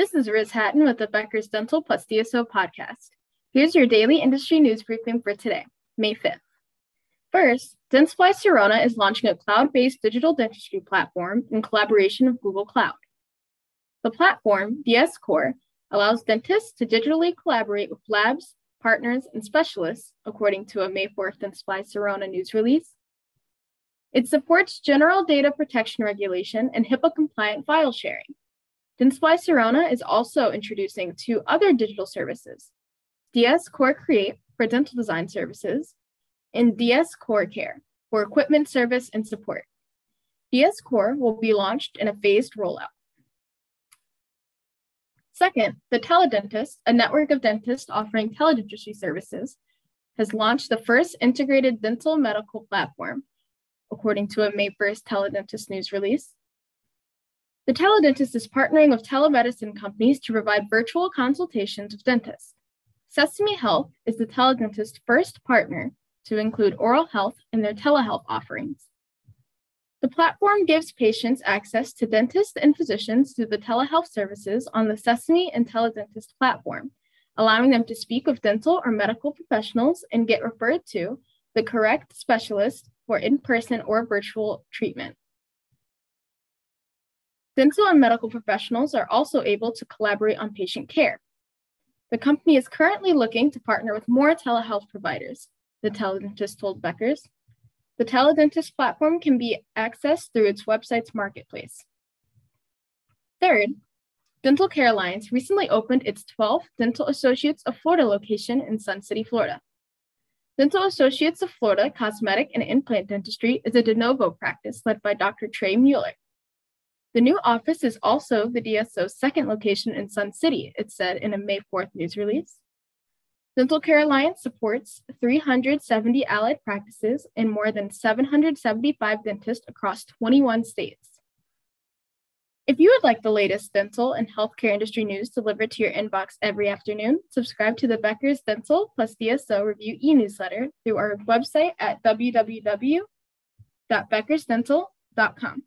This is Riz Hatton with the Becker's Dental Plus DSO podcast. Here's your daily industry news briefing for today, May 5th. First, Dentsply Sirona is launching a cloud based digital dentistry platform in collaboration with Google Cloud. The platform, DS Core, allows dentists to digitally collaborate with labs, partners, and specialists, according to a May 4th Dentsply Sirona news release. It supports general data protection regulation and HIPAA compliant file sharing. Dentsply Sirona is also introducing two other digital services DS Core Create for dental design services and DS Core Care for equipment service and support. DS Core will be launched in a phased rollout. Second, the Teledentist, a network of dentists offering teledentistry services, has launched the first integrated dental medical platform, according to a May 1st Teledentist news release. The teledentist is partnering with telemedicine companies to provide virtual consultations with dentists. Sesame Health is the teledentist's first partner to include oral health in their telehealth offerings. The platform gives patients access to dentists and physicians through the telehealth services on the Sesame and Teledentist platform, allowing them to speak with dental or medical professionals and get referred to the correct specialist for in person or virtual treatment. Dental and medical professionals are also able to collaborate on patient care. The company is currently looking to partner with more telehealth providers, the teledentist told Beckers. The teledentist platform can be accessed through its website's marketplace. Third, Dental Care Alliance recently opened its 12th Dental Associates of Florida location in Sun City, Florida. Dental Associates of Florida Cosmetic and Implant Dentistry is a de novo practice led by Dr. Trey Mueller. The new office is also the DSO's second location in Sun City, it said in a May 4th news release. Dental Care Alliance supports 370 allied practices and more than 775 dentists across 21 states. If you would like the latest dental and healthcare industry news delivered to your inbox every afternoon, subscribe to the Becker's Dental plus DSO Review e newsletter through our website at www.beckersdental.com.